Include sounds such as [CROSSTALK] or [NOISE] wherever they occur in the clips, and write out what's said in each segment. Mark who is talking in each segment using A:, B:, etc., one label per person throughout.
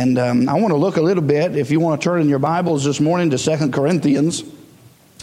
A: And um, I want to look a little bit, if you want to turn in your Bibles this morning to Second Corinthians.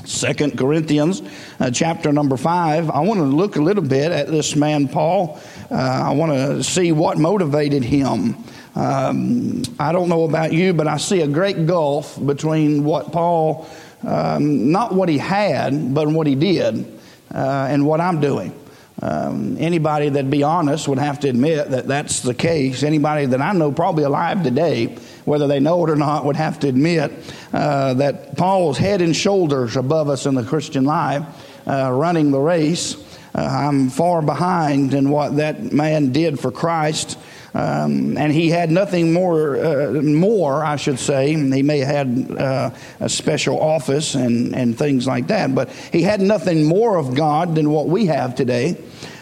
A: Second Corinthians, uh, chapter number five. I want to look a little bit at this man Paul. Uh, I want to see what motivated him. Um, I don't know about you, but I see a great gulf between what Paul, um, not what he had, but what he did, uh, and what I'm doing. Um, anybody that'd be honest would have to admit that that's the case. Anybody that I know, probably alive today, whether they know it or not, would have to admit uh, that Paul's head and shoulders above us in the Christian life, uh, running the race. Uh, I'm far behind in what that man did for Christ. Um, and he had nothing more, uh, more I should say. He may have had uh, a special office and, and things like that, but he had nothing more of God than what we have today.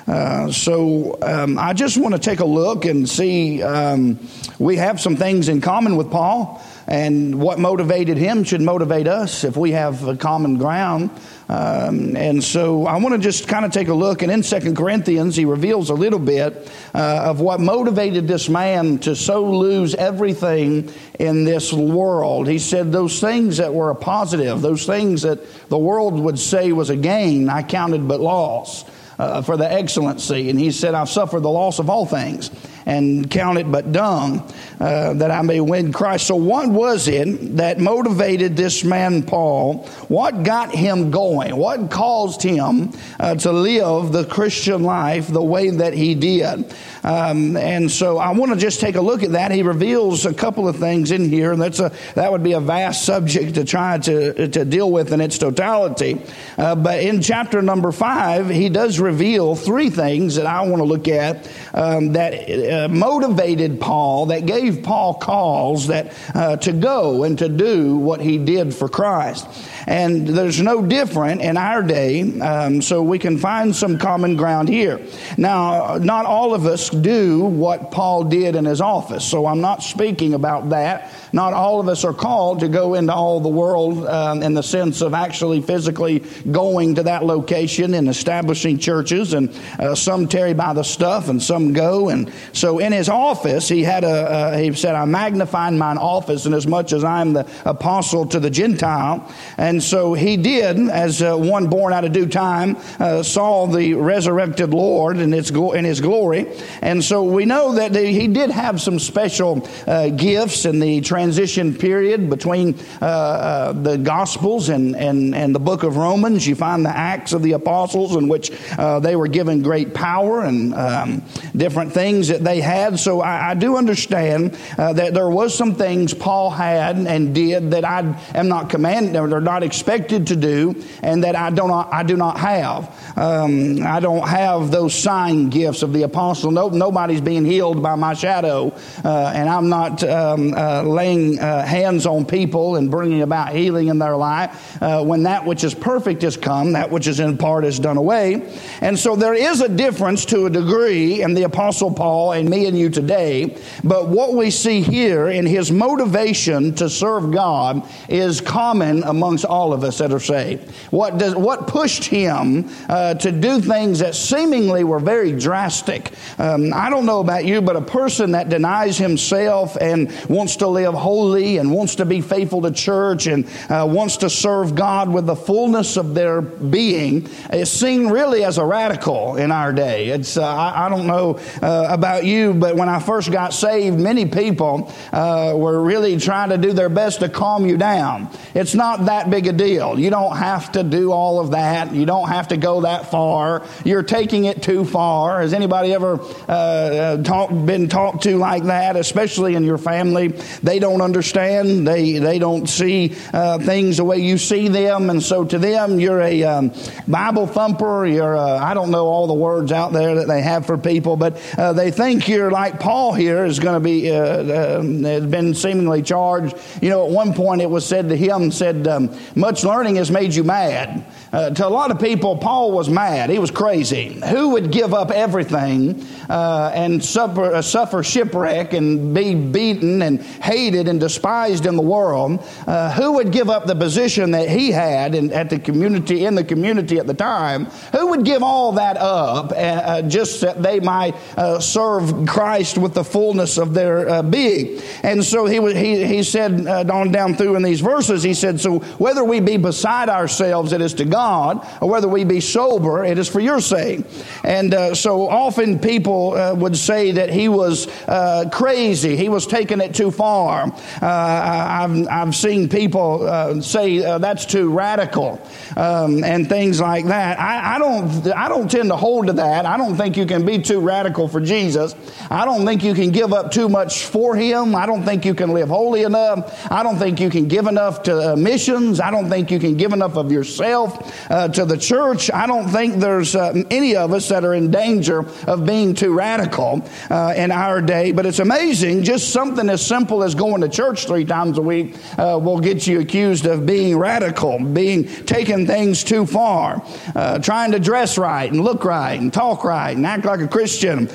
A: Uh, so um, I just want to take a look and see. Um, we have some things in common with Paul, and what motivated him should motivate us if we have a common ground. Um, and so I want to just kind of take a look. And in Second Corinthians, he reveals a little bit uh, of what motivated this man to so lose everything in this world. He said, Those things that were a positive, those things that the world would say was a gain, I counted but loss. Uh, for the excellency. And he said, I've suffered the loss of all things and count it but dung uh, that I may win Christ. So, what was it that motivated this man, Paul? What got him going? What caused him uh, to live the Christian life the way that he did? Um, and so, I want to just take a look at that. He reveals a couple of things in here, and that's a, that would be a vast subject to try to, to deal with in its totality. Uh, but in chapter number five, he does reveal three things that I want to look at um, that uh, motivated Paul, that gave Paul calls that uh, to go and to do what he did for Christ. And there's no different in our day, um, so we can find some common ground here. Now, not all of us do what Paul did in his office, so I'm not speaking about that. Not all of us are called to go into all the world um, in the sense of actually physically going to that location and establishing churches, and uh, some tarry by the stuff and some go. And so in his office, he had a, he said, I magnify mine office inasmuch as much as I am the apostle to the Gentile. And and so he did, as uh, one born out of due time, uh, saw the resurrected Lord in, its, in his glory. And so we know that he did have some special uh, gifts in the transition period between uh, uh, the Gospels and, and, and the book of Romans. You find the Acts of the Apostles in which uh, they were given great power and um, different things that they had. So I, I do understand that there was some things Paul had and did that I am not commanded or not expected to do and that I do not, I do not have. Um, I don't have those sign gifts of the apostle. No, nobody's being healed by my shadow, uh, and I'm not um, uh, laying uh, hands on people and bringing about healing in their life. Uh, when that which is perfect has come, that which is in part is done away. And so there is a difference to a degree in the apostle Paul and me and you today. But what we see here in his motivation to serve God is common amongst all of us that are saved. What does what pushed him? Uh, to do things that seemingly were very drastic. Um, I don't know about you, but a person that denies himself and wants to live holy and wants to be faithful to church and uh, wants to serve God with the fullness of their being is seen really as a radical in our day. It's uh, I, I, don't know uh, about you, but when I first got saved, many people uh, were really trying to do their best to calm you down. It's not that big a deal. You don't have to do all of that. You don't have to go that far. You're taking it too far. Has anybody ever uh, uh, talk, been talked to like that, especially in your family? They don't understand. They, they don't see uh, things the way you see them. And so to them, you're a um, Bible thumper. You're, I don't know all the words out there that they have for people, but uh, they think you're like Paul here is going to be, uh, uh, has been seemingly charged. You know, at one point it was said to him, said, um, much learning has made you mad. to a lot of people, Paul was mad. He was crazy. Who would give up everything uh, and suffer, uh, suffer, shipwreck and be beaten and hated and despised in the world? Uh, who would give up the position that he had in, at the community in the community at the time? Who would give all that up uh, uh, just that they might uh, serve serve Christ with the fullness of their uh, being. And so he, he, he said uh, on down through in these verses, he said, So whether we be beside ourselves, it is to God, or whether we be sober, it is for your sake. And uh, so often people uh, would say that he was uh, crazy, he was taking it too far. Uh, I've, I've seen people say that's too radical um, and things like that. I, I, don't, I don't tend to hold to that. I don't think you can be too radical for Jesus. I don't think you can give up too much for him. I don't think you can live holy enough. I don't think you can give enough to uh, missions. I don't think you can give enough of yourself uh, to the church. I don't think there's uh, any of us that are in danger of being too radical uh, in our day. But it's amazing, just something as simple as going to church three times a week uh, will get you accused of being radical, being taking things too far, uh, trying to dress right and look right and talk right and act like a Christian.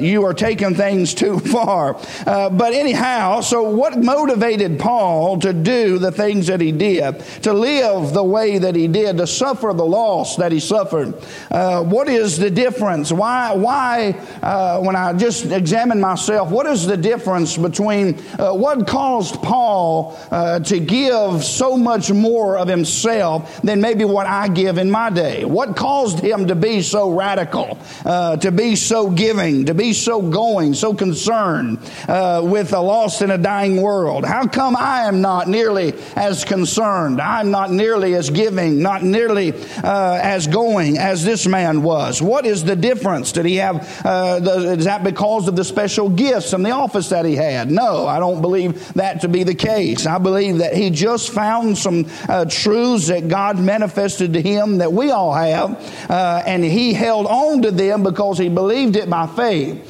A: you are taking things too [LAUGHS] far. but anyhow, so what motivated Paul to do the things that he did, to live the way that he did, to suffer the loss that he suffered? Uh, what is the difference? Why, why uh, when I just examine myself, what is the difference between uh, what caused Paul uh, to give so much more of himself than maybe what I give in my day? What caused him to be so radical, uh, to be so giving, to be so going, so concerned uh, with a lost and a dying world? How come I am not nearly as concerned? I'm not nearly as giving, not nearly uh, as going as this man was. What is the difference? Did he have, uh, the, is that because of the special gifts and the office that he had? No, I don't believe that to be the case. I believe that he just found some uh, truths that God manifested to him that we all have, uh, and he held on to them because he believed it by faith.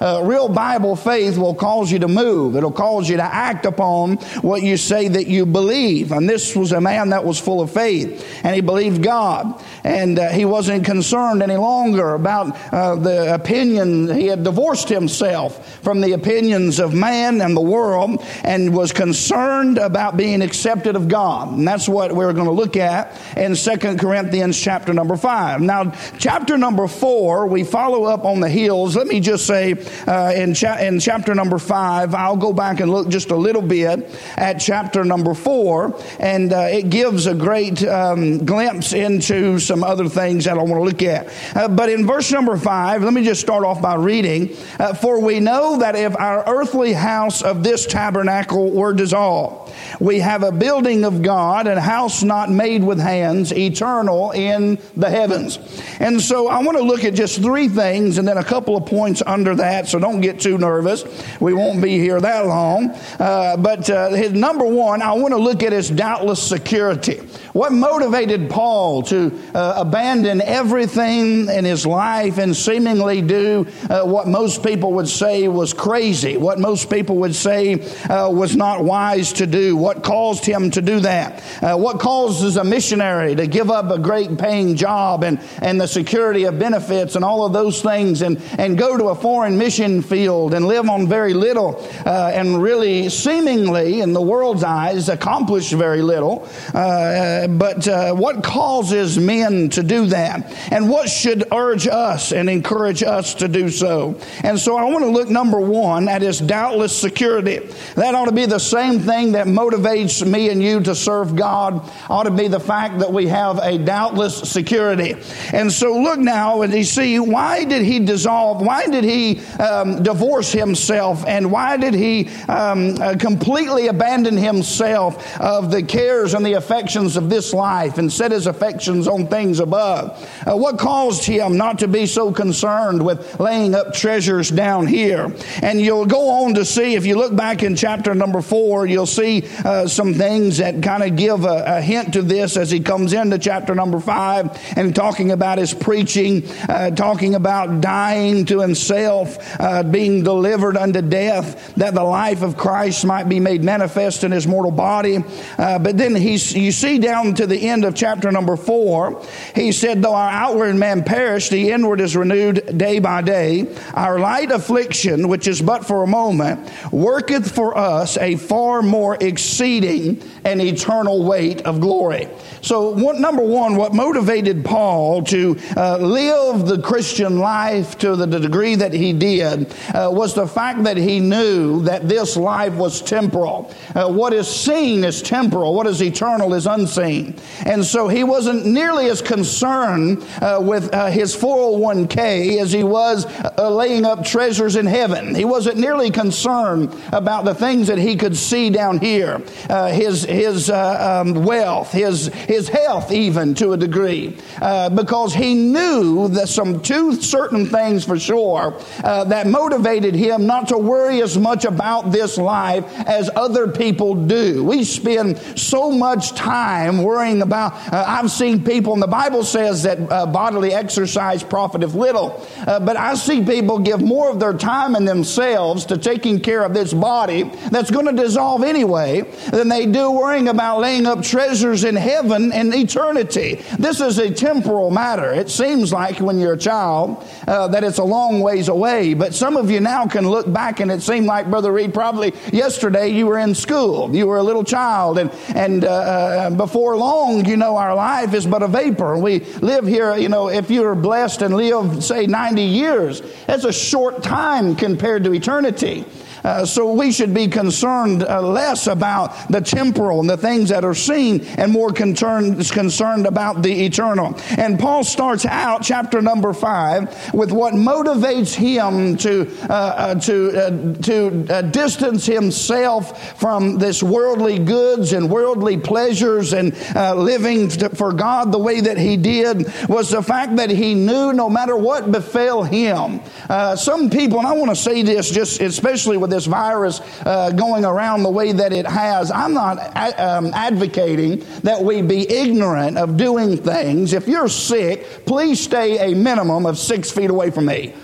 A: Uh, real Bible faith will cause you to move. It'll cause you to act upon what you say that you believe. And this was a man that was full of faith, and he believed God, and uh, he wasn't concerned any longer about uh, the opinion. He had divorced himself from the opinions of man and the world, and was concerned about being accepted of God. And that's what we're going to look at in Second Corinthians chapter number five. Now, chapter number four, we follow up on the heels. Let me just say uh, in, cha- in chapter number five. I'll go back and look just a little bit at chapter number four, and uh, it gives a great um, glimpse into some other things that I want to look at. Uh, but in verse number five, let me just start off by reading uh, For we know that if our earthly house of this tabernacle were dissolved, we have a building of God, a house not made with hands, eternal in the heavens. And so I want to look at just three things and then a couple of points under that, so don't get too nervous. We won't be here that long. Uh, but uh, his number one, I want to look at his doubtless security. What motivated Paul to uh, abandon everything in his life and seemingly do uh, what most people would say was crazy, what most people would say uh, was not wise to do? What caused him to do that? Uh, what causes a missionary to give up a great paying job and, and the security of benefits and all of those things and, and go to a foreign mission field and live on very little uh, and really seemingly, in the world's eyes, accomplish very little? Uh, but uh, what causes men to do that? And what should urge us and encourage us to do so? And so I want to look, number one, at his doubtless security. That ought to be the same thing that motivates me and you to serve God, ought to be the fact that we have a doubtless security. And so look now and you see, why did he dissolve? Why did he um, divorce himself? And why did he um, uh, completely abandon himself of the cares and the affections of this? life and set his affections on things above? Uh, what caused him not to be so concerned with laying up treasures down here? And you'll go on to see, if you look back in chapter number four, you'll see uh, some things that kind of give a, a, hint to this as he comes into chapter number five and talking about his preaching, uh, talking about dying to himself, uh, being delivered unto death, that the life of Christ might be made manifest in his mortal body. Uh, but then he's, you see down to the end of chapter number four, he said, Though our outward man perish, the inward is renewed day by day. Our light affliction, which is but for a moment, worketh for us a far more exceeding and eternal weight of glory. So, what, number one, what motivated Paul to uh, live the Christian life to the degree that he did did uh, was the fact that he knew that this life was temporal. Uh, what is seen is temporal, what is eternal is unseen. And so he wasn't nearly as concerned uh, with uh, his 401k as he was uh, laying up treasures in heaven. He wasn't nearly concerned about the things that he could see down here uh, his, his um, wealth, his, his health, even to a degree, because he knew that some two certain things for sure that motivated him not to worry as much about this life as other people do. We spend so much time worrying about, uh, I've seen people, and the Bible says that uh, bodily exercise profiteth little, uh, but I see people give more of their time and themselves to taking care of this body that's going to dissolve anyway than they do worrying about laying up treasures in heaven and eternity. This is a temporal matter. It seems like when you're a child uh, that it's a long ways away, but some of you now can look back and it seemed like, Brother Reed, probably yesterday you were in school. You were a little child, and, and uh, uh, before long, you know, our life is but a vapor. We live here, you know, if you're blessed and live, say, 90 years, that's a short time compared to eternity. Uh, so we should be concerned uh, less about the temporal and the things that are seen and more concerned, concerned about the eternal. And Paul starts out chapter number five with what motivates him to, uh, uh to, uh, to distance himself from this worldly goods and worldly pleasures and living for God the way that he did was the fact that he knew no matter what befell him. some people, and I want to say this just especially with this virus uh, going around the way that it has, I'm not um, advocating that we be ignorant of doing things. If you're sick, please stay a minimum of six feet away from me.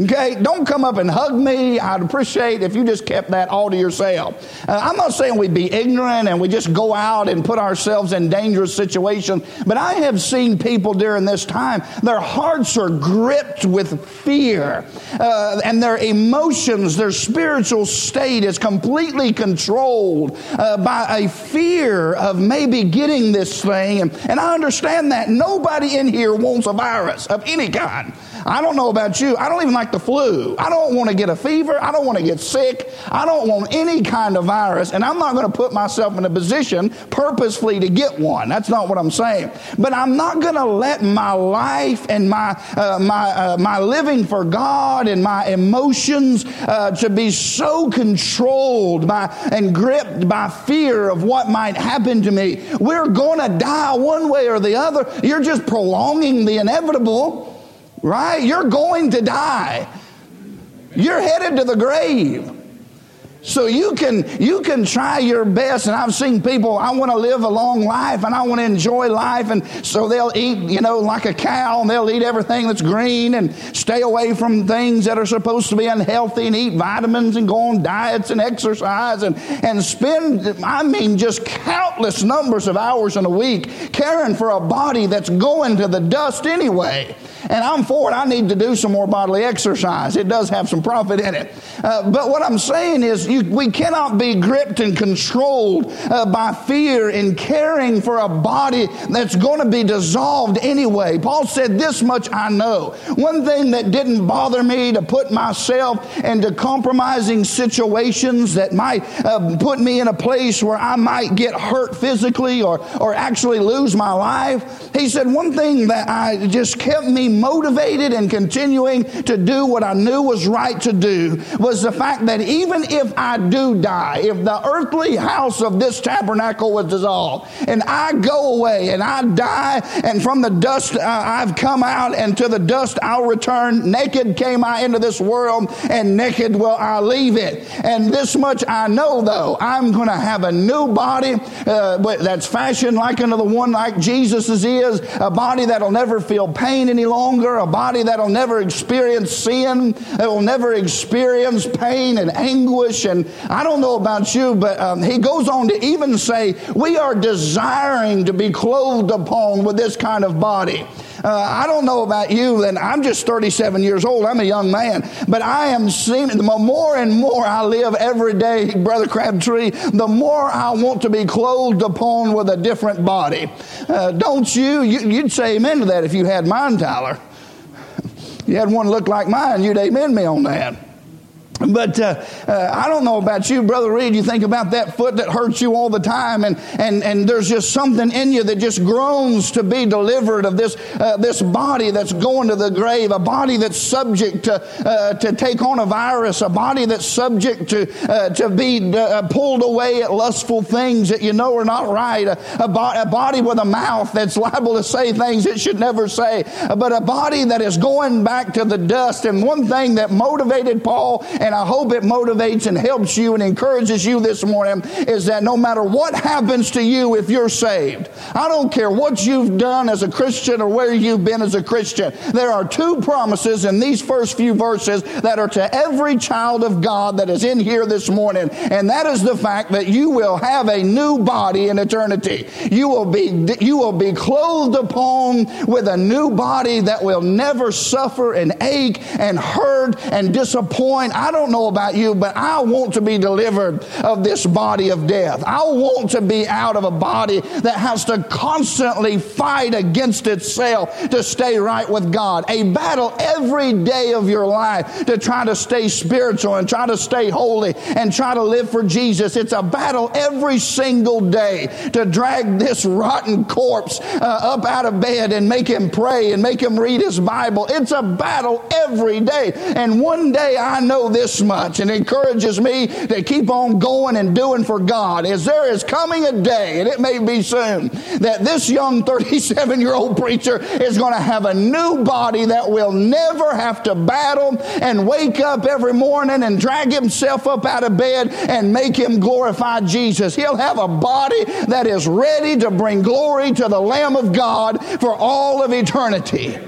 A: Okay, don't come up and hug me. I'd appreciate if you just kept that all to yourself. Uh, I'm not saying we'd be ignorant and we just go out and put ourselves in dangerous situations, but I have seen people during this time, their hearts are gripped with fear, uh, and their emotions, their spiritual state is completely controlled uh, by a fear of maybe getting this thing. And, and I understand that nobody in here wants a virus of any kind. I don't know about you. I don't even like the flu. I don't want to get a fever. I don't want to get sick. I don't want any kind of virus. And I'm not going to put myself in a position purposefully to get one. That's not what I'm saying. But I'm not going to let my life and my, uh, my, uh, my living for God and my emotions uh, to be so controlled by and gripped by fear of what might happen to me. We're going to die one way or the other. You're just prolonging the inevitable right? You're going to die. You're headed to the grave. So you can you can try your best, and I've seen people. I want to live a long life, and I want to enjoy life, and so they'll eat, you know, like a cow, and they'll eat everything that's green, and stay away from things that are supposed to be unhealthy, and eat vitamins, and go on diets and exercise, and and spend, I mean, just countless numbers of hours in a week caring for a body that's going to the dust anyway. And I'm for it. I need to do some more bodily exercise. It does have some profit in it. Uh, but what I'm saying is, you, we cannot be gripped and controlled uh, by fear in caring for a body that's going to be dissolved anyway. Paul said, This much I know. One thing that didn't bother me to put myself into compromising situations that might uh, put me in a place where I might get hurt physically or, or actually lose my life. He said, One thing that I just kept me motivated and continuing to do what I knew was right to do was the fact that even if I do die, if the earthly house of this tabernacle was dissolved, and I go away and I die, and from the dust uh, I've come out, and to the dust I'll return. Naked came I into this world, and naked will I leave it. And this much I know, though, I'm going to have a new body uh, that's fashioned like unto the one like Jesus's is, a body that'll never feel pain any longer, a body that'll never experience sin, that will never experience pain and anguish and I don't know about you, but um, he goes on to even say, We are desiring to be clothed upon with this kind of body. Uh, I don't know about you, and I'm just 37 years old. I'm a young man, but I am seeing the more and more I live every day, Brother Crabtree, the more I want to be clothed upon with a different body. Uh, don't you? you? You'd say amen to that if you had mine, Tyler. you had one look like mine, you'd amen me on that. But uh, uh, I don't know about you, Brother Reed. You think about that foot that hurts you all the time, and, and, and there's just something in you that just groans to be delivered of this, uh, this body that's going to the grave, a body that's subject to, uh, to take on a virus, a body that's subject to, uh, to be uh, pulled away at lustful things that you know are not right, a, a, bo- a body with a mouth that's liable to say things it should never say, but a body that is going back to the dust. And one thing that motivated Paul and I hope it motivates and helps you and encourages you this morning is that no matter what happens to you if you're saved, I don't care what you've done as a Christian or where you've been as a Christian, there are two promises in these first few verses that are to every child of God that is in here this morning, and that is the fact that you will have a new body in eternity. You will be, you will be clothed upon with a new body that will never suffer and ache and hurt and disappoint. I don't know about you, but I want to be delivered of this body of death. I want to be out of a body that has to constantly fight against itself to stay right with God. A battle every day of your life to try to stay spiritual and try to stay holy and try to live for Jesus. It's a battle every single day to drag this rotten corpse uh, up out of bed and make him pray and make him read his Bible. It's a battle every day. And one day I know this this much and encourages me to keep on going and doing for God is there is coming a day, and it may be soon, that this young 37 year old preacher is going to have a new body that will never have to battle and wake up every morning and drag himself up out of bed and make him glorify Jesus. He'll have a body that is ready to bring glory to the Lamb of God for all of eternity.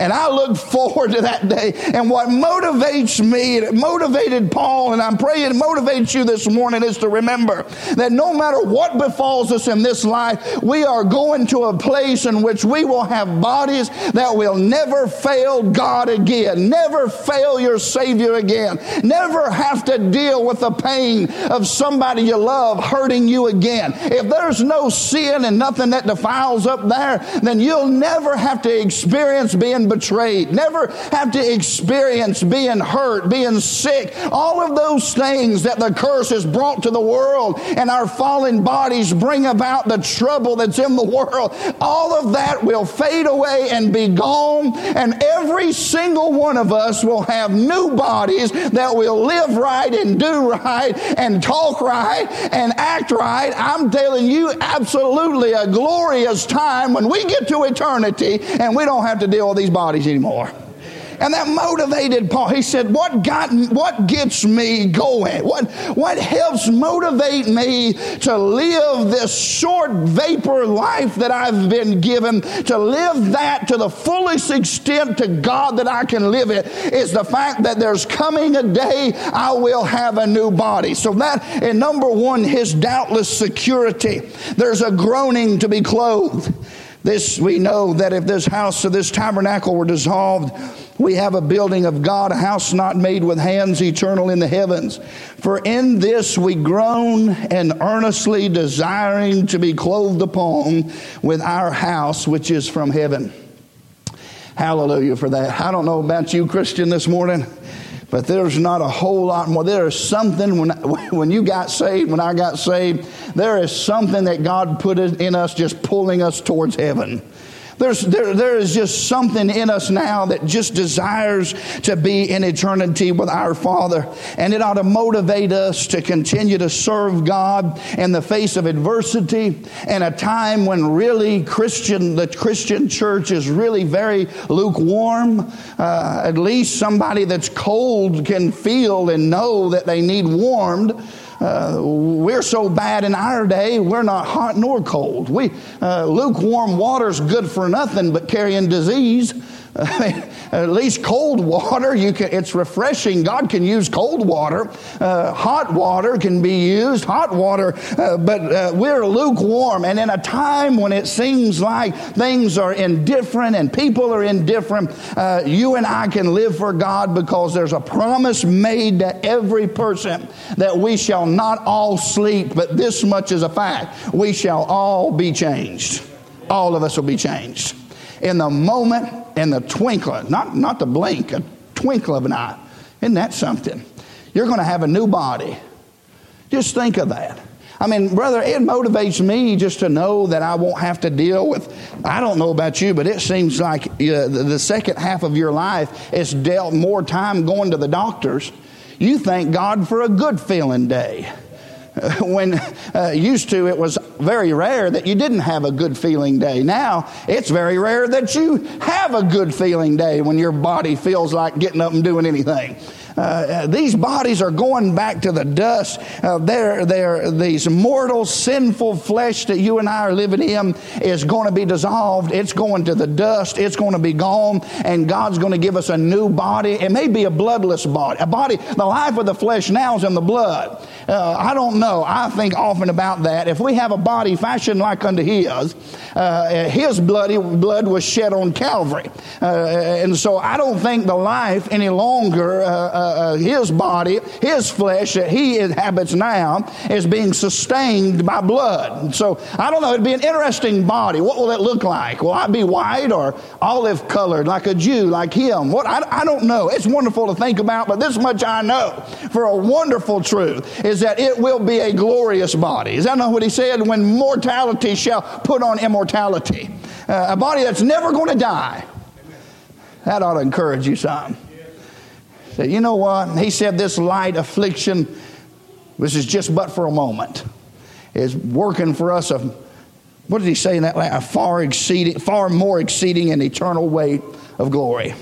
A: And I look forward to that day. And what motivates me, it motivated Paul, and I'm praying it motivates you this morning, is to remember that no matter what befalls us in this life, we are going to a place in which we will have bodies that will never fail God again, never fail your Savior again, never have to deal with the pain of somebody you love hurting you again. If there's no sin and nothing that defiles up there, then you'll never have to experience being being betrayed, never have to experience being hurt, being sick, all of those things that the curse has brought to the world and our fallen bodies bring about the trouble that's in the world. All of that will fade away and be gone, and every single one of us will have new bodies that will live right and do right and talk right and act right. I'm telling you, absolutely a glorious time when we get to eternity and we don't have to deal with these bodies anymore. And that motivated Paul. He said, What got what gets me going? What what helps motivate me to live this short vapor life that I've been given, to live that to the fullest extent to God that I can live it, is the fact that there's coming a day I will have a new body. So that in number one, his doubtless security. There's a groaning to be clothed. This we know that if this house or this tabernacle were dissolved, we have a building of God, a house not made with hands, eternal in the heavens. For in this we groan and earnestly desiring to be clothed upon with our house which is from heaven. Hallelujah for that. I don't know about you, Christian, this morning. But there's not a whole lot more. There is something when, [LAUGHS] when you got saved, when I got saved, there is something that God put in us just pulling us towards heaven. There's, there, there is just something in us now that just desires to be in eternity with our Father. And it ought to motivate us to continue to serve God in the face of adversity and a time when really Christian, the Christian church is really very lukewarm. Uh, at least somebody that's cold can feel and know that they need warmed. Uh, we're so bad in our day, we're not hot nor cold. We, uh, lukewarm water's good for nothing but carrying disease. [LAUGHS] at least cold water, you can, it's refreshing. God can use cold water. Uh, hot water can be used, hot water, uh, but uh, we're lukewarm. And in a time when it seems like things are indifferent and people are indifferent, uh, you and I can live for God because there's a promise made to every person that we shall not all sleep, but this much is a fact. We shall all be changed. All of us will be changed. In the moment in the twinkle, not, not the blink, a twinkle of an eye. Isn't that something? You're going to have a new body. Just think of that. I mean, brother, it motivates me just to know that I won't have to deal with. I don't know about you, but it seems like uh, the second half of your life is dealt more time going to the doctors. You thank God for a good feeling day. [LAUGHS] when uh, used to it was very rare that you didn't have a good feeling day. Now it's very rare that you have a good feeling day when your body feels like getting up and doing anything. Uh, uh, these bodies are going back to the dust. Uh, they're, they're, these mortal, sinful flesh that you and I are living in is going to be dissolved. It's going to the dust. It's going to be gone. And God's going to give us a new body. It may be a bloodless body. A body, the life of the flesh now is in the blood. Uh, I don't know. I think often about that. If we have a body fashioned like unto His, uh, His bloody blood was shed on Calvary. Uh, and so I don't think the life any longer uh, his body, his flesh that he inhabits now, is being sustained by blood. So I don't know. It'd be an interesting body. What will it look like? Will I be white or olive colored, like a Jew, like him? What I, I don't know. It's wonderful to think about, but this much I know for a wonderful truth is that it will be a glorious body. Is that not what he said? When mortality shall put on immortality, uh, a body that's never going to die. That ought to encourage you some. Said, you know what? He said this light affliction, this is just but for a moment, is working for us a what did he say in that? A far exceeding, far more exceeding and eternal weight of glory.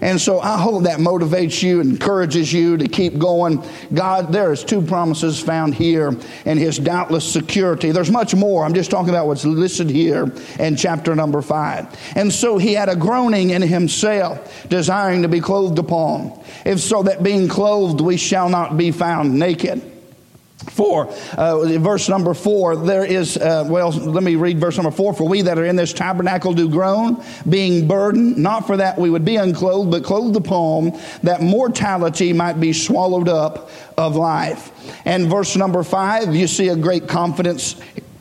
A: And so I hope that motivates you, encourages you to keep going. God, there is two promises found here and his doubtless security. There's much more. I'm just talking about what's listed here in chapter number five. And so he had a groaning in himself, desiring to be clothed upon. If so that being clothed we shall not be found naked. Four, uh, verse number four, there is, uh, well, let me read verse number four. For we that are in this tabernacle do groan, being burdened, not for that we would be unclothed, but clothed upon, that mortality might be swallowed up of life. And verse number five, you see a great confidence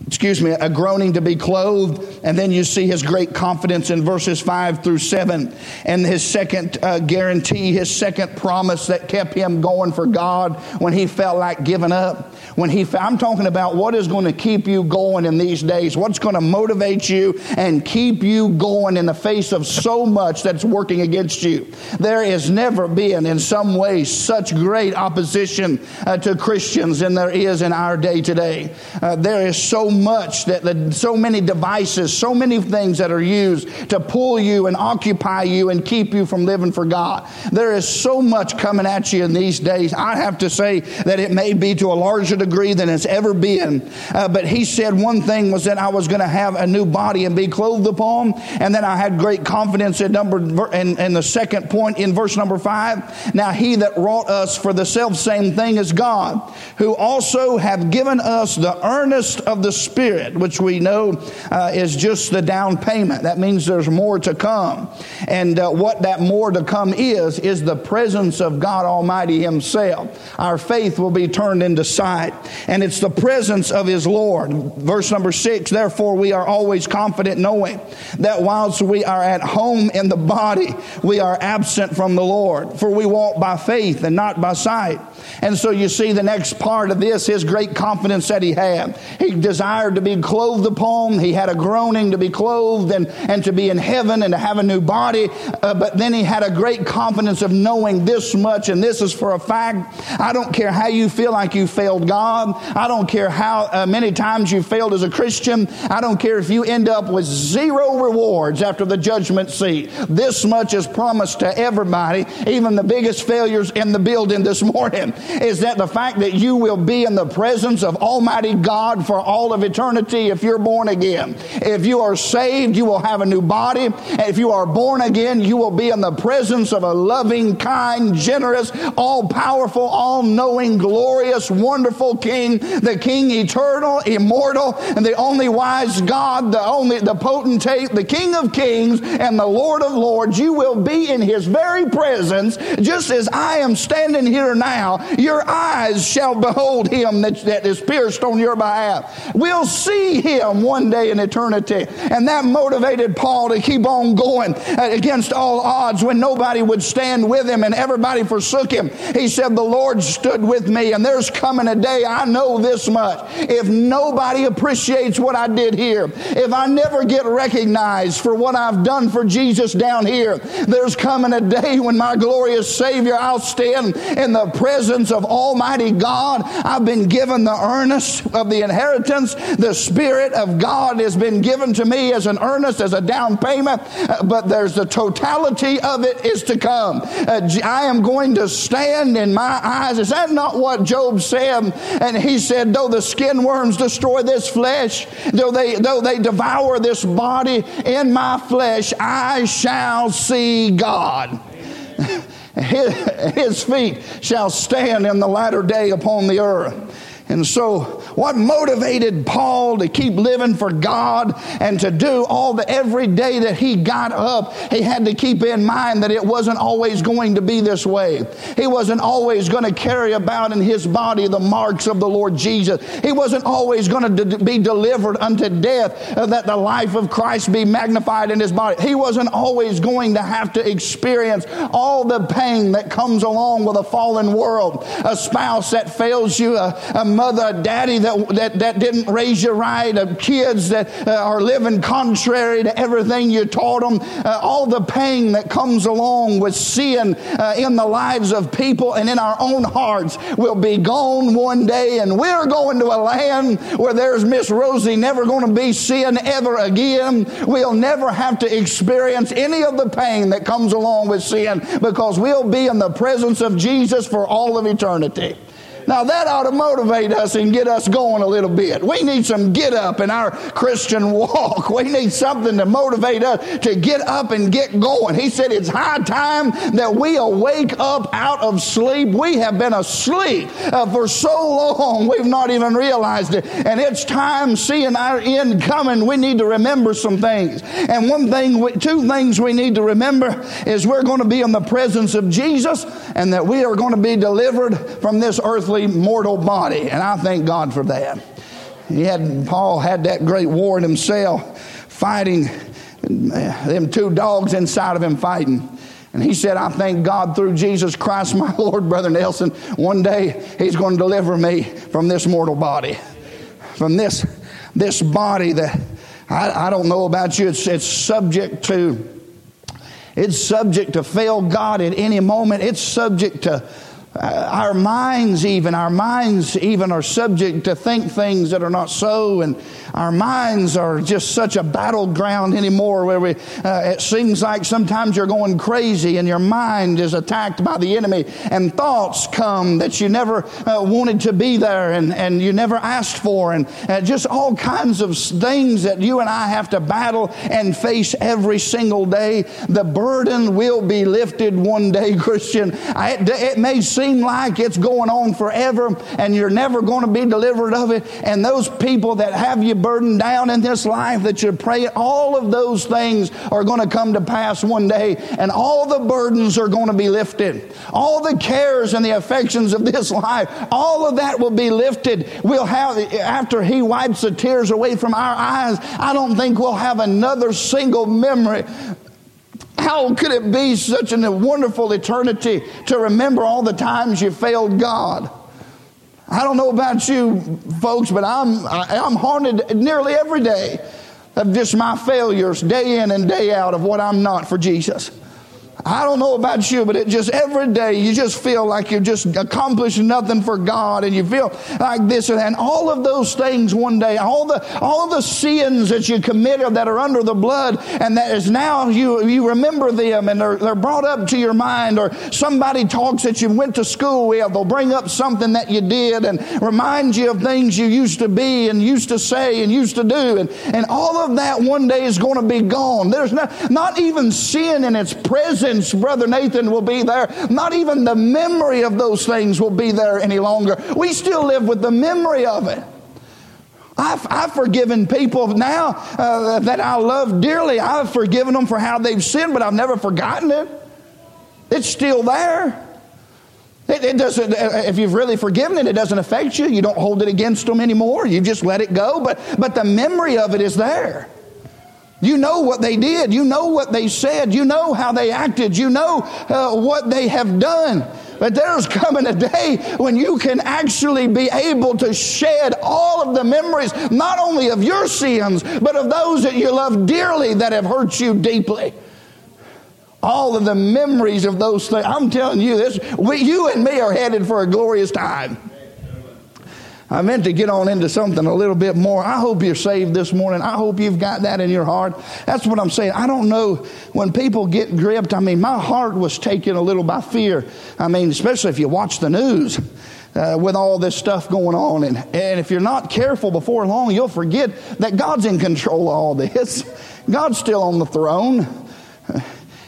A: excuse me, a groaning to be clothed. And then you see his great confidence in verses 5 through 7. And his second uh, guarantee, his second promise that kept him going for God when he felt like giving up. When he, I'm talking about what is going to keep you going in these days, what's going to motivate you and keep you going in the face of so much that's working against you. There has never been, in some ways, such great opposition uh, to Christians than there is in our day today. Uh, there is so much that so many devices, so many things that are used to pull you and occupy you and keep you from living for God. There is so much coming at you in these days. I have to say that it may be to a larger degree than it's ever been. Uh, but he said one thing was that I was going to have a new body and be clothed upon. And then I had great confidence in number in the second point in verse number five. Now he that wrought us for the self same thing is God, who also have given us the earnest of the Spirit, which we know uh, is just the down payment. That means there's more to come. And uh, what that more to come is, is the presence of God Almighty Himself. Our faith will be turned into sight. And it's the presence of His Lord. Verse number six, therefore we are always confident knowing that whilst we are at home in the body, we are absent from the Lord. For we walk by faith and not by sight. And so you see the next part of this, his great confidence that he had. He desired to be clothed upon. He had a groaning to be clothed and, and to be in heaven and to have a new body. Uh, but then he had a great confidence of knowing this much, and this is for a fact. I don't care how you feel like you failed God. I don't care how uh, many times you failed as a Christian. I don't care if you end up with zero rewards after the judgment seat. This much is promised to everybody, even the biggest failures in the building this [LAUGHS] morning is that the fact that you will be in the presence of Almighty God for all of eternity if you're born again. If you are saved, you will have a new body. If you are born again, you will be in the presence of a loving, kind, generous, all powerful, all knowing, glorious, wonderful King, the King eternal, immortal, and the only wise God, the only, the potentate, the King of kings, and the Lord of lords. You will be in his very presence, just as I am standing here now your eyes shall behold him that, that is pierced on your behalf. We'll see him one day in eternity. And that motivated Paul to keep on going against all odds when nobody would stand with him and everybody forsook him. He said, The Lord stood with me, and there's coming a day, I know this much. If nobody appreciates what I did here, if I never get recognized for what I've done for Jesus down here, there's coming a day when my glorious Savior, I'll stand in the presence of Almighty God. I've been given the earnest of the inheritance. The Spirit of God has been given to me as an earnest, as a down payment, uh, but there's the totality of it is to come. Uh, I am going to stand in my eyes. Is that not what Job said? And he said, though the skin worms destroy this flesh, though they, though they devour this body in my flesh, I shall see God. [LAUGHS] His, feet shall stand in the latter day upon the earth. And so, what motivated Paul to keep living for God and to do all the every day that he got up, he had to keep in mind that it wasn't always going to be this way. He wasn't always going to carry about in his body the marks of the Lord Jesus. He wasn't always going to be delivered unto death uh, that the life of Christ be magnified in his body. He wasn't always going to have to experience all the pain that comes along with a fallen world. A spouse that fails you, a, a mother, daddy that, that, that didn't raise you right, of kids that uh, are living contrary to everything you taught them, uh, all the pain that comes along with sin uh, in the lives of people and in our own hearts will be gone one day, and we're going to a land where there's Miss Rosie never going to be sin ever again. We'll never have to experience any of the pain that comes along with sin because we'll be in the presence of Jesus for all of eternity. Now that ought to motivate us and get us going a little bit. We need some get up in our Christian [LAUGHS] walk. We need something to motivate us to get up and get going. He said it's high time that we awake up out of sleep. We have been asleep uh, for so long we've not even realized it. And it's time seeing our end coming. We need to remember some things. And one thing, two things we need to remember is we're going to be in the presence of Jesus and that we are going to be delivered from this earthly earthly mortal body. And I thank God for that. He had, Paul had that great war in himself, fighting them two dogs inside of him fighting. And he said, I thank God through Jesus Christ, my [LAUGHS] Lord, Brother Nelson. One day he's going to deliver me from this mortal body, from this, this body that I, I don't know about you. It's, it's subject to, it's subject to fail God at any moment. It's subject to our minds even our minds even are subject to think things that are not so and our minds are just such a battleground anymore where we uh, it seems like sometimes you're going crazy and your mind is attacked by the enemy and thoughts come that you never uh, wanted to be there and, and you never asked for and uh, just all kinds of things that you and I have to battle and face every single day. The burden will be lifted one day [LAUGHS] Christian. I, it may seem seem like it's going on forever and you're never going to be delivered of it. And those people that have you burdened down in this life that you're praying, all of those things are going to come to pass one day and all the burdens are going to be lifted. All the cares and the affections of this life, all of that will be lifted. We'll have, after He wipes the tears away from our eyes, I don't think we'll have another single memory how could it be such a wonderful eternity to remember all the times you failed God? I don't know about you folks, but I'm, I'm haunted nearly every day of just my failures, day in and day out, of what I'm not for Jesus. I don't know about you, but it just every day you just feel like you've just accomplished nothing for God and you feel like this and. And all of those things one day, all the all the sins that you committed that are under the blood and that is now you you remember them and they're, they're brought up to your mind or somebody talks that you went to school with, they'll bring up something that you did and remind you of things you used to be and used to say and used to do. And, and all of that one day is going to be gone. There's not, not even sin in its presence Brother Nathan, will be there. Not even the memory of those things will be there any longer. We still live with the memory of it. I've, I've forgiven people now uh, that I love dearly. I've forgiven them for how they've sinned, but I've never forgotten it. It's still there. It, it, doesn't, if you've really forgiven it, it doesn't affect you. You don't hold it against them anymore. You just let it go. But, but the memory of it is there. You know what they did. You know what they said. You know how they acted. You know uh, what they have done. But there's coming a day when you can actually be able to shed all of the memories, not only of your sins, but of those that you love dearly that have hurt you deeply all of the memories of those things. I'm telling you this, we, you and me are headed for a glorious time. I meant to get on into something a little bit more. I hope you're saved this morning. I hope you've got that in your heart. That's what I'm saying. I don't know when people get gripped. I mean, my heart was taken a little by fear. I mean, especially if you watch the news. Uh, with all this stuff going on. And, and if you're not careful before long, you'll forget that God's in control of all this. [LAUGHS] God's still on the throne.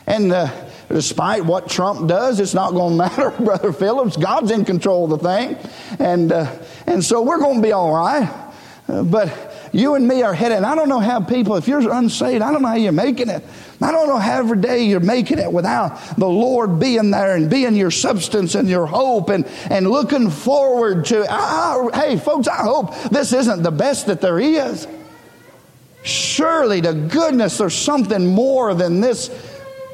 A: And uh, despite what Trump does, it's not going [LAUGHS] to matter, Brother Phillips. God's in control of the thing. And, uh, and so we're going to be all right. Uh, but you and me are headed. I don't know how people, if you're unsaved, I don't know how you're making it. I don't know how every day you're making it without the Lord being there and being your substance and your hope and, and looking forward to. I, I, hey, folks, I hope this isn't the best that there is. Surely, to goodness, there's something more than this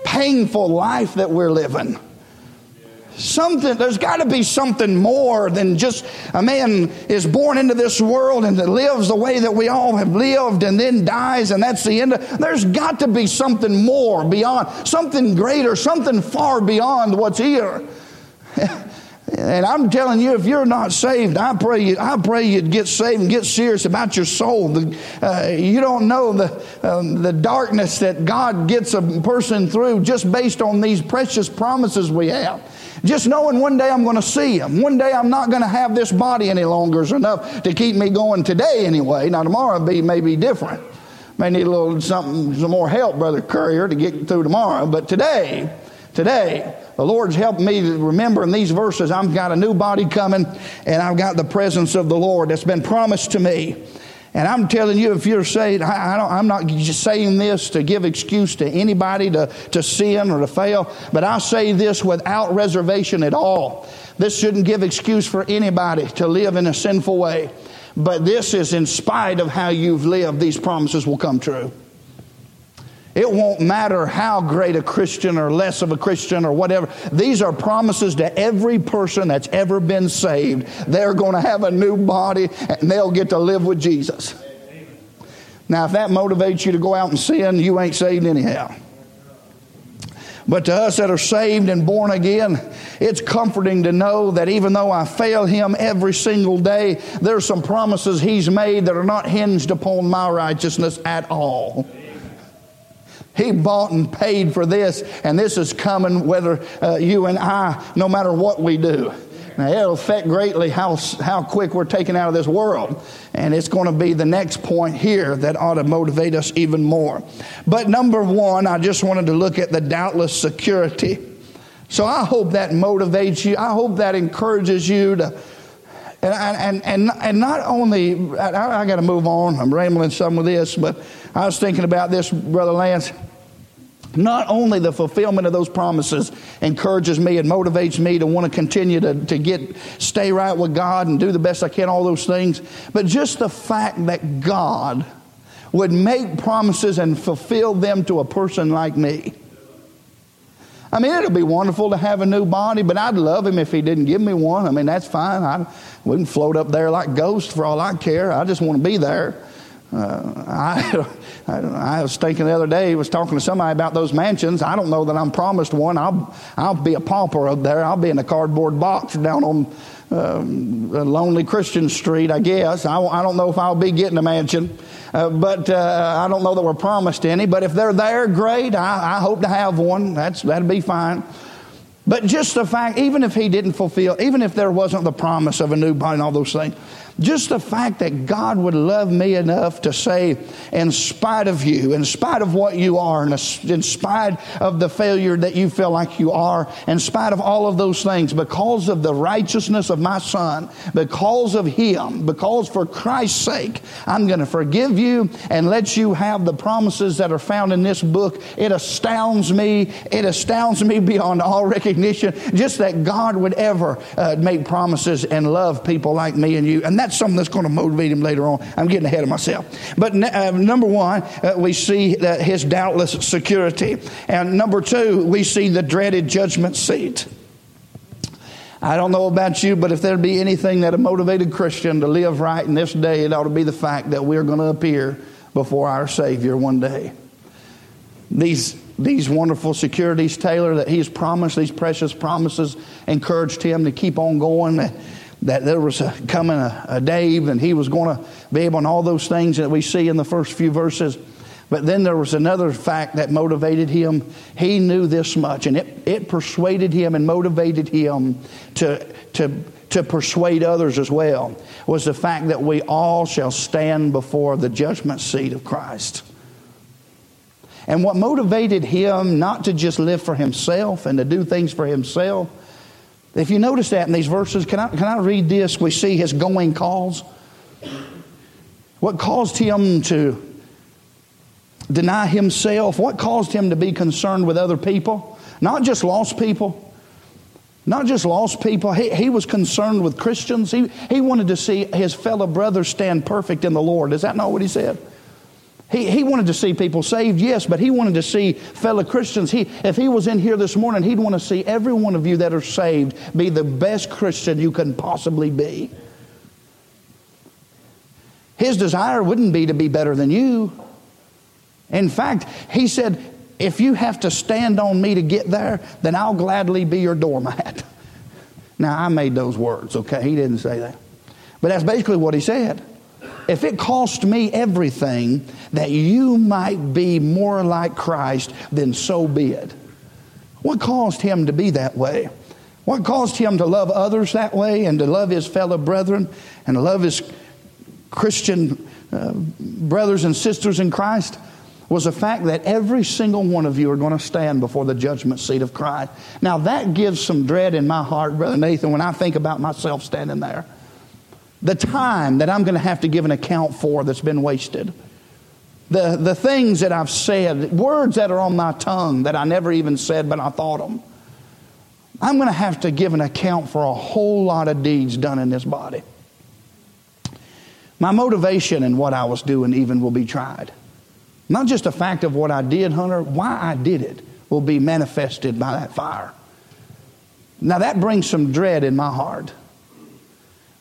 A: painful life that we're living. Something, there's got to be something more than just a man is born into this world and lives the way that we all have lived and then dies and that's the end. Of, there's got to be something more beyond, something greater, something far beyond what's here. [LAUGHS] And I'm telling you, if you're not saved, I pray you, I pray you'd get saved and get serious about your soul. The, uh, you don't know the, um, the darkness that God gets a person through just based on these precious promises we have. Just knowing one day I'm going to see him. One day I'm not going to have this body any longer is enough to keep me going today anyway. Now tomorrow may be different. May need a little something, some more help, Brother Courier, to get through tomorrow. But today, today, the Lord's helped me to remember in these verses I've got a new body coming and I've got the presence of the Lord that's been promised to me. And I'm telling you, if you're saved, I, am not saying this to give excuse to anybody to, to sin or to fail, but I say this without reservation at all. This shouldn't give excuse for anybody to live in a sinful way. But this is in spite of how you've lived, these promises will come true. It won't matter how great a Christian or less of a Christian or whatever. These are promises to every person that's ever been saved. They're going to have a new body and they'll get to live with Jesus. Now, if that motivates you to go out and sin, you ain't saved anyhow. But to us that are saved and born again, it's comforting to know that even though I fail Him every single day, there's some promises He's made that are not hinged upon my righteousness at all. He bought and paid for this, and this is coming whether uh, you and I, no matter what we do. Now, it'll affect greatly how, how quick we're taken out of this world. And it's going to be the next point here that ought to motivate us even more. But number one, I just wanted to look at the doubtless security. So I hope that motivates you. I hope that encourages you to. And, and, and, and not only, I, I got to move on. I'm rambling some with this, but I was thinking about this, Brother Lance. Not only the fulfillment of those promises encourages me and motivates me to want to continue to, to get stay right with God and do the best I can, all those things, but just the fact that God would make promises and fulfill them to a person like me. I mean, it'll be wonderful to have a new body, but I'd love him if he didn't give me one. I mean, that's fine. I wouldn't float up there like ghosts for all I care. I just want to be there. Uh, I, I, was thinking the other day, was talking to somebody about those mansions. I don't know that I'm promised one. I'll, I'll be a pauper up there. I'll be in a cardboard box down on um, Lonely Christian Street, I guess. I, I, don't know if I'll be getting a mansion, uh, but uh, I don't know that we're promised any. But if they're there, great. I, I hope to have one. That's, that'd be fine. But just the fact, even if he didn't fulfill, even if there wasn't the promise of a new body and all those things, Just the fact that God would love me enough to say, in spite of you, in spite of what you are, in spite of the failure that you feel like you are, in spite of all of those things, because of the righteousness of my Son, because of Him, because for Christ's sake, I'm going to forgive you and let you have the promises that are found in this book. It astounds me. It astounds me beyond all recognition just that God would ever uh, make promises and love people like me and you. And that's something that's going to motivate him later on. I'm getting ahead of myself. But uh, number one, uh, we see that his doubtless security. And number two, we see the dreaded judgment seat. I don't know about you, but if there'd be anything that a motivated Christian to live right in this day, it ought to be the fact that we're going to appear before our Savior one day. These, these wonderful securities, Taylor, that he's promised, these precious promises, encouraged him to keep on going that there was a, coming a, a Dave and he was going to be able on all those things that we see in the first few verses. But then there was another fact that motivated him. He knew this much, and it, it persuaded him and motivated him to, to, to persuade others as well, was the fact that we all shall stand before the judgment seat of Christ. And what motivated him not to just live for himself and to do things for himself, if you notice that in these verses, can I, can I read this? We see his going cause. What caused him to deny himself? What caused him to be concerned with other people? Not just lost people. Not just lost people. He, he was concerned with Christians. He, he wanted to see his fellow brothers stand perfect in the Lord. Is that not what he said? He, he wanted to see people saved, yes, but he wanted to see fellow Christians. He, if he was in here this morning, he'd want to see every one of you that are saved be the best Christian you can possibly be. His desire wouldn't be to be better than you. In fact, he said, if you have to stand on me to get there, then I'll gladly be your doormat. [LAUGHS] Now, I made those words, okay? He didn't say that. But that's basically what he said if it cost me everything that you might be more like Christ, then so be it. What caused him to be that way? What caused him to love others that way and to love his fellow brethren and to love his Christian uh, brothers and sisters in Christ? was the fact that every single one of you are going to stand before the judgment seat of Christ. Now, that gives some dread in my heart, Brother Nathan, when I think about myself standing there the time that I'm going to have to give an account for that's been wasted. The, the things that I've said, words that are on my tongue that I never even said, but I thought them. I'm going to have to give an account for a whole lot of deeds done in this body. My motivation and what I was doing even will be tried. Not just the fact of what I did, Hunter, why I did it will be manifested by that fire. Now that brings some dread in my heart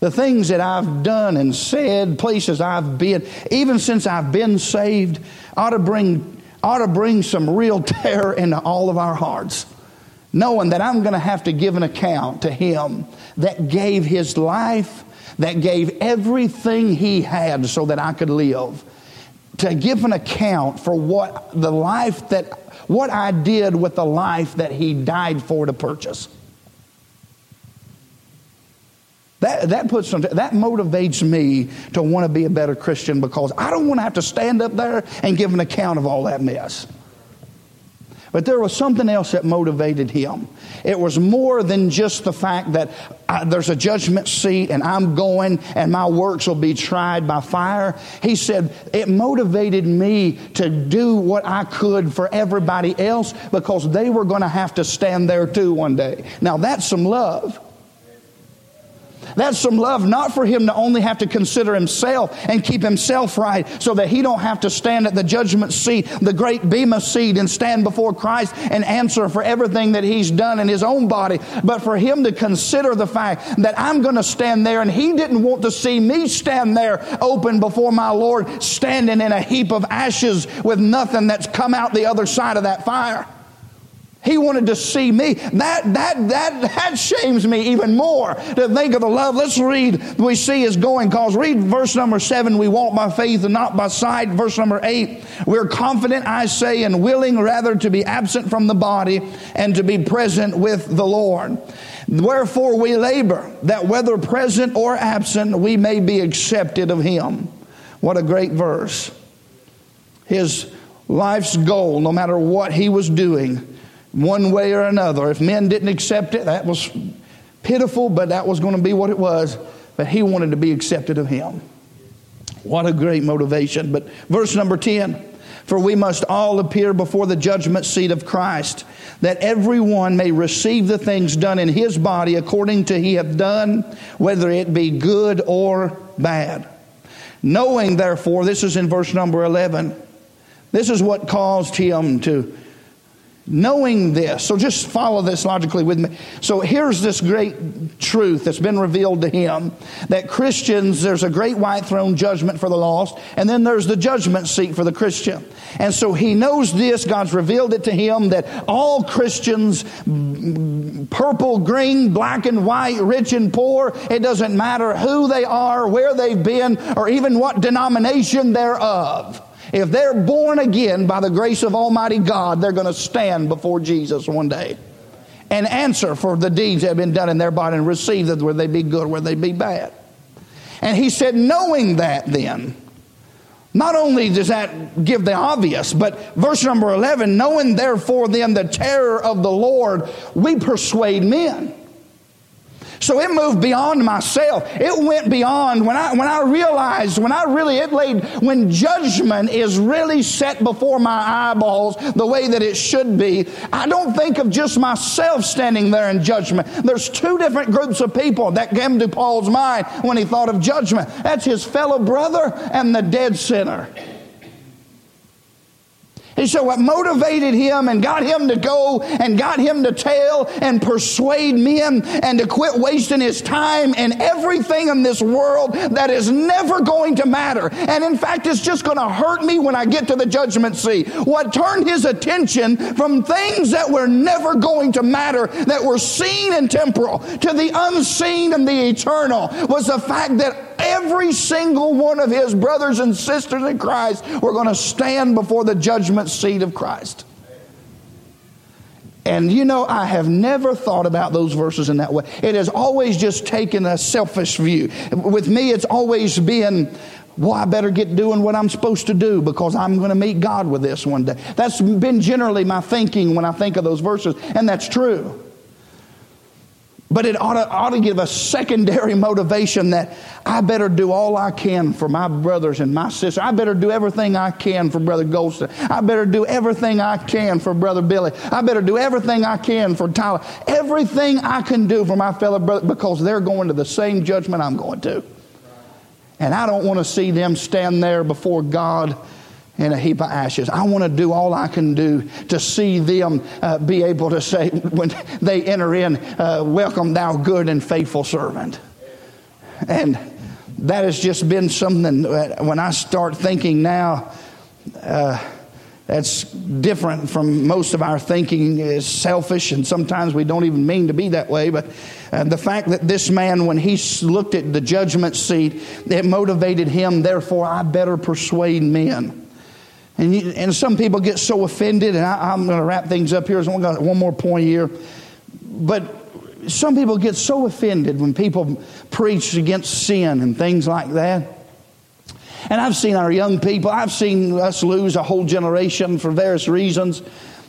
A: the things that I've done and said, places I've been, even since I've been saved, ought to bring, ought to bring some real [LAUGHS] terror into all of our hearts. Knowing that I'm going to have to give an account to Him that gave His life, that gave everything He had so that I could live. To give an account for what the life that, what I did with the life that He died for to purchase. That, that puts some, that motivates me to want to be a better Christian because I don't want to have to stand up there and give an account of all that mess. But there was something else that motivated him. It was more than just the fact that I, there's a judgment seat and I'm going and my works will be tried by fire. He said, it motivated me to do what I could for everybody else because they were going to have to stand there too one day. Now that's some love. That's some love, not for him to only have to consider himself and keep himself right so that he don't have to stand at the judgment seat, the great bema seat, and stand before Christ and answer for everything that he's done in his own body, but for him to consider the fact that I'm going to stand there and he didn't want to see me stand there open before my Lord, standing in a heap of ashes with nothing that's come out the other side of that fire. He wanted to see me. That, that, that, that shames me even more to think of the love. Let's read, we see is going cause. Read verse number seven. We walk by faith and not by sight. Verse number eight. We're confident, I say, and willing rather to be absent from the body and to be present with the Lord. Wherefore we labor that whether present or absent, we may be accepted of him. What a great verse. His life's goal, no matter what he was doing, one way or another. If men didn't accept it, that was pitiful, but that was going to be what it was. But he wanted to be accepted of him. What a great motivation. But verse number 10 For we must all appear before the judgment seat of Christ, that everyone may receive the things done in his body according to he hath done, whether it be good or bad. Knowing, therefore, this is in verse number 11, this is what caused him to Knowing this, so just follow this logically with me. So here's this great truth that's been revealed to him that Christians, there's a great white throne judgment for the lost, and then there's the judgment seat for the Christian. And so he knows this, God's revealed it to him that all Christians, purple, green, black and white, rich and poor, it doesn't matter who they are, where they've been, or even what denomination they're of if they're born again by the grace of Almighty God, they're going to stand before Jesus one day and answer for the deeds that have been done in their body and receive that whether they be good, whether they be bad. And he said, knowing that then, not only does that give the obvious, but verse number 11, knowing therefore then the terror of the Lord, we persuade men. So it moved beyond myself. It went beyond when I when I realized when I really it laid when judgment is really set before my eyeballs the way that it should be. I don't think of just myself standing there in judgment. There's two different groups of people that came to Paul's mind when he thought of judgment. That's his fellow brother and the dead sinner. And so what motivated him and got him to go and got him to tell and persuade men and to quit wasting his time and everything in this world that is never going to matter. And in fact, it's just going to hurt me when I get to the judgment seat. What turned his attention from things that were never going to matter, that were seen and temporal, to the unseen and the eternal was the fact that every single one of his brothers and sisters in Christ were going to stand before the judgment seat of Christ. And you know, I have never thought about those verses in that way. It has always just taken a selfish view. With me, it's always been, well, I better get doing what I'm supposed to do because I'm going to meet God with this one day. That's been generally my thinking when I think of those verses, and that's true. But it ought to, ought to give a secondary [LAUGHS] motivation that I better do all I can for my brothers and my sisters. I better do everything I can for Brother Goldston. I better do everything I can for Brother Billy. I better do everything I can for Tyler. Everything I can do for my fellow brother because they're going to the same judgment I'm going to. And I don't want to see them stand there before God in a heap of ashes. I want to do all I can do to see them uh, be able to say, [LAUGHS] when they enter in, uh, Welcome, thou good and faithful servant. And that has just been something that when I start thinking now, uh, that's different from most of our thinking is selfish and sometimes we don't even mean to be that way but uh, the fact that this man when he looked at the judgment seat it motivated him therefore i better persuade men and, you, and some people get so offended, and I, am going to wrap things up here. Got one more point here. But some people get so offended when people preach against sin and things like that. And I've seen our young people, I've seen us lose a whole generation for various reasons.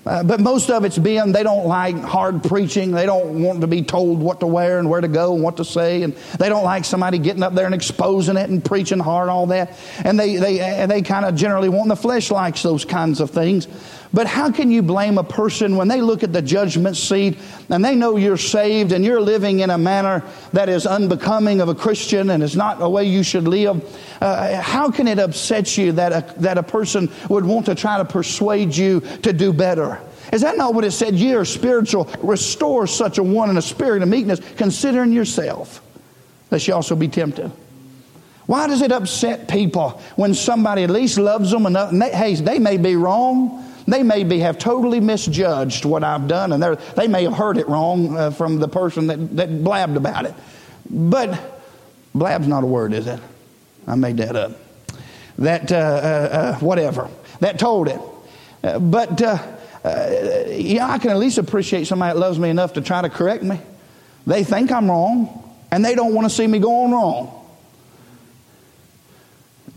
A: Uh, but most of it's been they don't like hard preaching. They don't want to be told what to wear and where to go and what to say. And they don't like somebody getting up there and exposing it and preaching hard, all that. And they, they, they kind of generally want the flesh likes those kinds of things. But how can you blame a person when they look at the judgment seat and they know you're saved and you're living in a manner that is unbecoming of a Christian and is not a way you should live? Uh, how can it upset you that a, that a person would want to try to persuade you to do better? Is that not what it said? Ye are spiritual. Restore such a one in a spirit of meekness, considering yourself, lest you also be tempted. Why does it upset people when somebody at least loves them enough? And they, hey, they may be wrong. They may be, have totally misjudged what I've done, and they may have heard it wrong uh, from the person that, that blabbed about it. But blab's not a word, is it? I made that up. That, uh, uh, uh whatever, that told it. Uh, but, uh, yeah, I can at least appreciate somebody that loves me enough to try to correct me. They think I'm wrong, and they don't want to see me going wrong.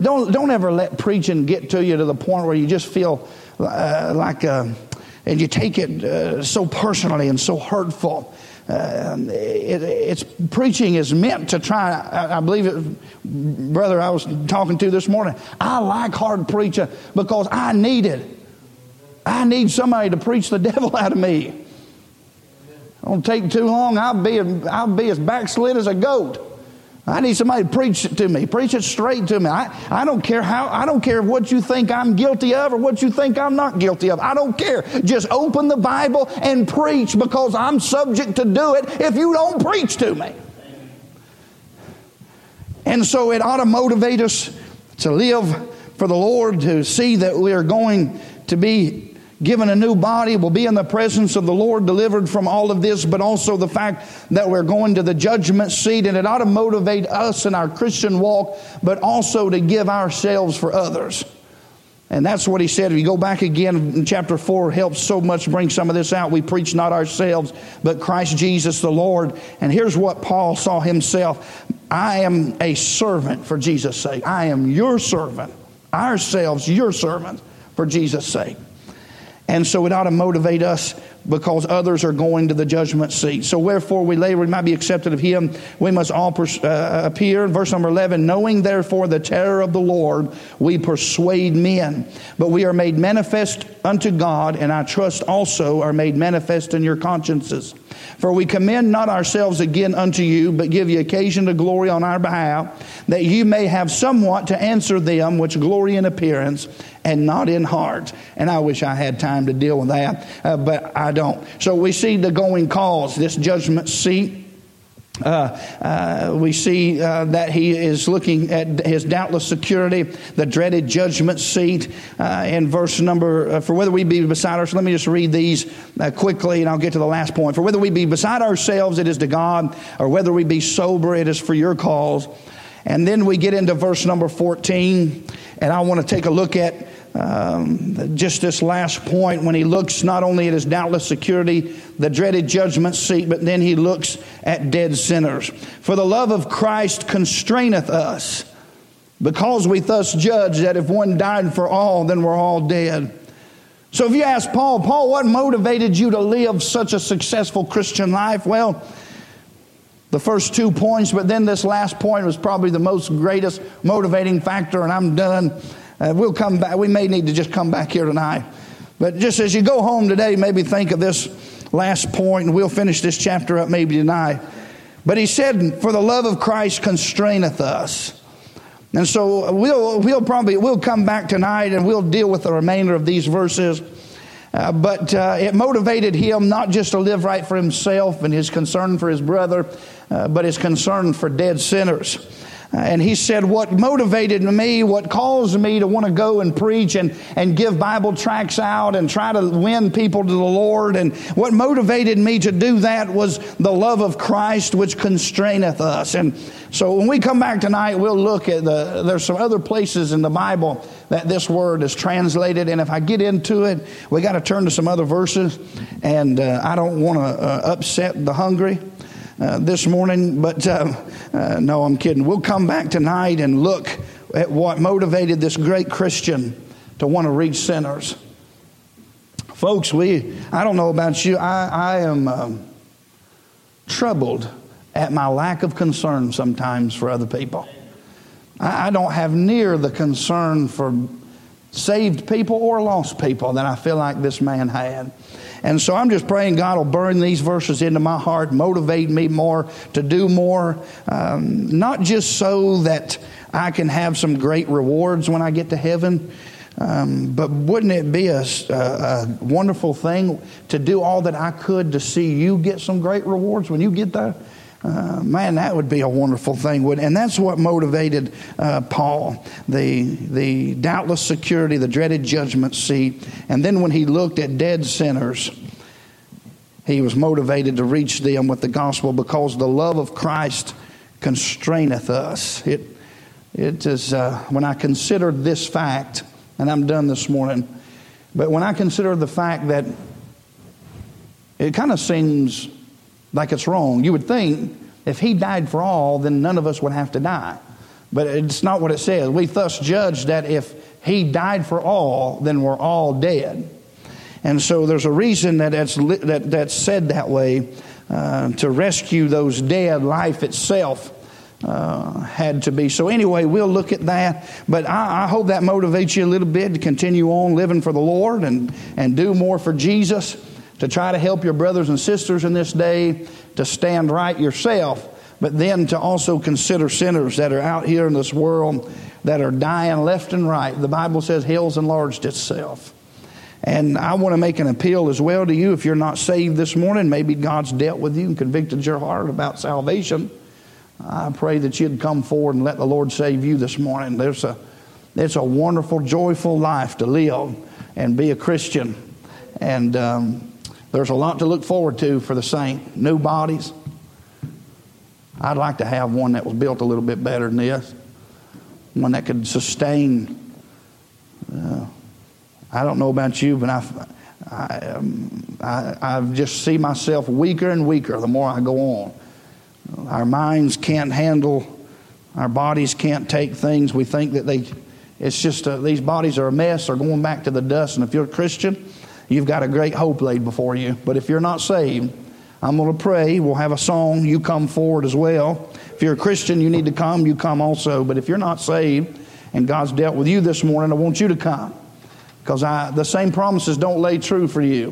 A: Don't, don't ever let preaching get to you to the point where you just feel uh, like, uh, and you take it uh, so personally and so hurtful. Uh, it, it's preaching is meant to try. I, I, believe it, brother. I was talking to this morning. I like hard preaching because I need it. I need somebody to preach the [LAUGHS] devil out of me. Don't take too long. I'll be I'll be as backslid as a goat. I need somebody to preach it to me. Preach it straight to me. I, I don't care how, I don't care what you think I'm guilty of or what you think I'm not guilty of. I don't care. Just open the Bible and preach because I'm subject to do it if you don't preach to me. And so it ought to motivate us to live for the Lord, to see that we are going to be given a new body, will be in the presence of the Lord, delivered from all of this, but also the fact that we're going to the judgment seat, and it ought to motivate us in our Christian walk, but also to give ourselves for others. And that's what he said. If you go back again in chapter 4, helps so much bring some of this out. We preach not ourselves, but Christ Jesus the Lord. And here's what Paul saw himself I am a servant for Jesus' sake. I am your servant. Ourselves, your servant for Jesus' sake. And so it ought to motivate us because others are going to the judgment seat. So wherefore we labor, we might be accepted of him. We must all pers- uh, appear. Verse number 11, knowing therefore the terror of the Lord, we persuade men. But we are made manifest unto God, and I trust also are made manifest in your consciences. For we commend not ourselves again unto you, but give you occasion to glory on our behalf, that you may have somewhat to answer them which glory in appearance and not in heart. And I wish I had time to deal with that, uh, but I don't. So we see the going cause, this judgment seat. Uh, uh, we see uh, that he is looking at his doubtless security, the dreaded judgment seat. Uh, in verse number, uh, for whether we be beside ourselves, let me just read these uh, quickly and I'll get to the last point. For whether we be beside ourselves, it is to God, or whether we be sober, it is for your cause. And then we get into verse number 14, and I want to take a look at um, just this last point when he looks not only at his doubtless security, the dreaded judgment seat, but then he looks at dead sinners. For the love of Christ constraineth us, because we thus judge that if one died for all, then we're all dead. So if you ask Paul, Paul, what motivated you to live such a successful Christian life? Well, the first two points, but then this last point was probably the most greatest motivating factor, and I'm done. Uh, we'll come back. We may need to just come back here tonight. But just as you go home today, maybe think of this last point, and we'll finish this chapter up maybe tonight. But he said, For the love of Christ constraineth us. And so we'll, we'll probably we'll come back tonight and we'll deal with the remainder of these verses. Uh, but uh, it motivated him not just to live right for himself and his concern for his brother, uh, but his concern for dead sinners. And he said, What motivated me, what caused me to want to go and preach and, and give Bible tracts out and try to win people to the Lord, and what motivated me to do that was the love of Christ which constraineth us. And so when we come back tonight, we'll look at the, there's some other places in the Bible that this word is translated. And if I get into it, we got to turn to some other verses. And uh, I don't want to uh, upset the hungry. Uh, this morning, but uh, uh, no, I'm kidding. We'll come back tonight and look at what motivated this great Christian to want to reach sinners. Folks, we, I don't know about you, I, I am um, troubled at my lack of concern sometimes for other people. I, I don't have near the concern for saved people or lost people that I feel like this man had. And so I'm just praying God will burn these verses into my heart, motivate me more to do more, um, not just so that I can have some great rewards when I get to heaven. Um, but wouldn't it be a, a, a, wonderful thing to do all that I could to see you get some great rewards when you get there? Uh, man, that would be a wonderful thing, would and that's what motivated uh, Paul. The the doubtless security, the dreaded judgment seat, and then when he looked at dead sinners, he was motivated to reach them with the gospel because the love of Christ constraineth us. It it is uh, when I consider this fact, and I'm done this morning, but when I consider the fact that it kind of seems like it's wrong. You would think if he died for all, then none of us would have to die. But it's not what it says. We thus judge that if he died for all, then we're all dead. And so there's a reason that that's, that, that's said that way uh, to rescue those dead. Life itself uh, had to be. So, anyway, we'll look at that. But I, I, hope that motivates you a little bit to continue on living for the Lord and, and do more for Jesus to try to help your brothers and sisters in this day to stand right yourself, but then to also consider sinners that are out here in this world that are dying left and right. The Bible says hell's enlarged itself. And I want to make an appeal as well to you if you're not saved this morning. Maybe God's dealt with you and convicted your heart about salvation. I pray that you'd come forward and let the Lord save you this morning. There's a, it's a wonderful, joyful life to live and be a Christian. And um, there's a lot to look forward to for the saint. New bodies. I'd like to have one that was built a little bit better than this, one that could sustain. Uh, I don't know about you, but I, I, um, I, I just see myself weaker and weaker the more I go on. Our minds can't handle, our bodies can't take things. We think that they, it's just uh, these bodies are a mess. They're going back to the dust. And if you're a Christian, you've got a great hope laid before you. But if you're not saved, I'm going to pray. We'll have a song. You come forward as well. If you're a Christian, you need to come. You come also. But if you're not saved and God's dealt with you this morning, I want you to come. Because the same promises don't lay true for you.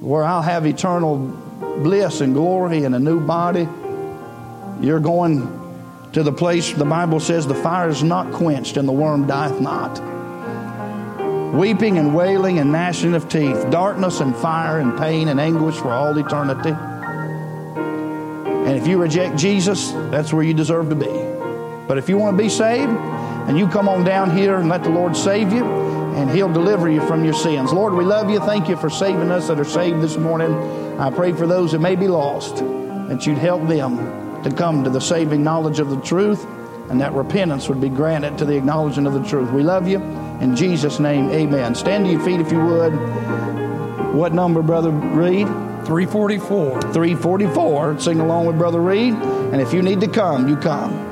A: Where I'll have eternal bliss and glory and a new body, you're going to the place the Bible says the fire is not quenched and the worm dieth not weeping and wailing and gnashing of teeth, darkness and fire and pain and anguish for all eternity. And if you reject Jesus, that's where you deserve to be. But if you want to be saved, and you come on down here and let the Lord save you, and He'll deliver you from your sins. Lord, we love you. Thank you for saving us that are saved this morning. I pray for those that may be lost, that you'd help them to come to the saving knowledge of the truth, and that repentance would be granted to the acknowledgement of the truth. We love you. In Jesus' name, amen. Stand to your feet if you would. What number, Brother Reed?
B: 344.
A: 344. Sing along with Brother Reed. And if you need to come, you come.